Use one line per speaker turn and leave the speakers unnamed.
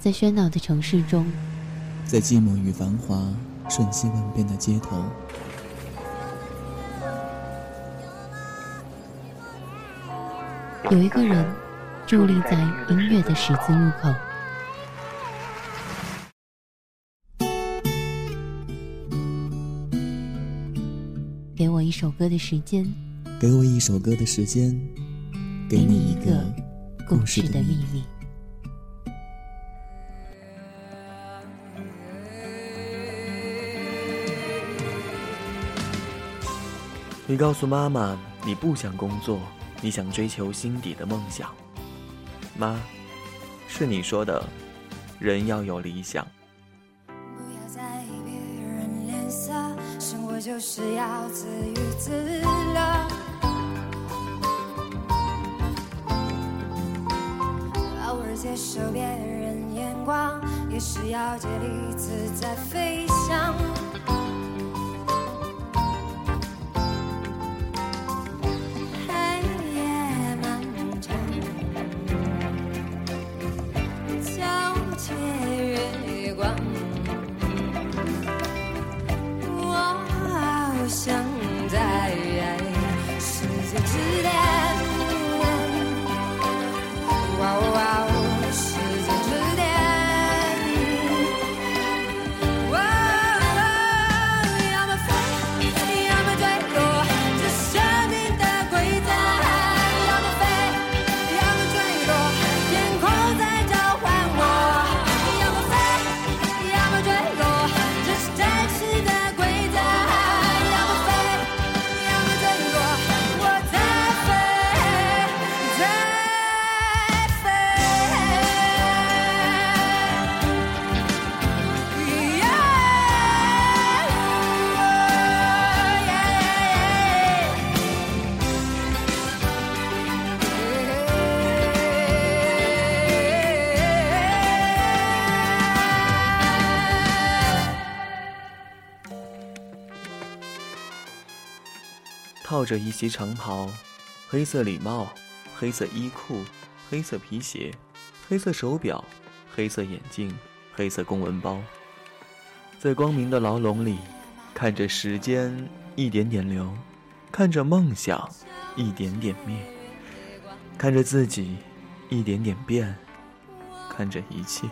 在喧闹的城市中，
在寂寞与繁华瞬息万变的街头，
有一个人伫立在音乐的十字路口。给我一首歌的时间，
给我一首歌的时间，给你一个故事的秘密。
你告诉妈妈，你不想工作，你想追求心底的梦想。妈，是你说的，人要有理想。
不要在意别人脸色，生活就是要自娱自乐。偶尔接受别人眼光，也是要借力自在飞翔。
套着一袭长袍，黑色礼帽，黑色衣裤，黑色皮鞋，黑色手表，黑色眼镜，黑色公文包，在光明的牢笼里，看着时间一点点流，看着梦想一点点灭，看着自己一点点变，看着一切。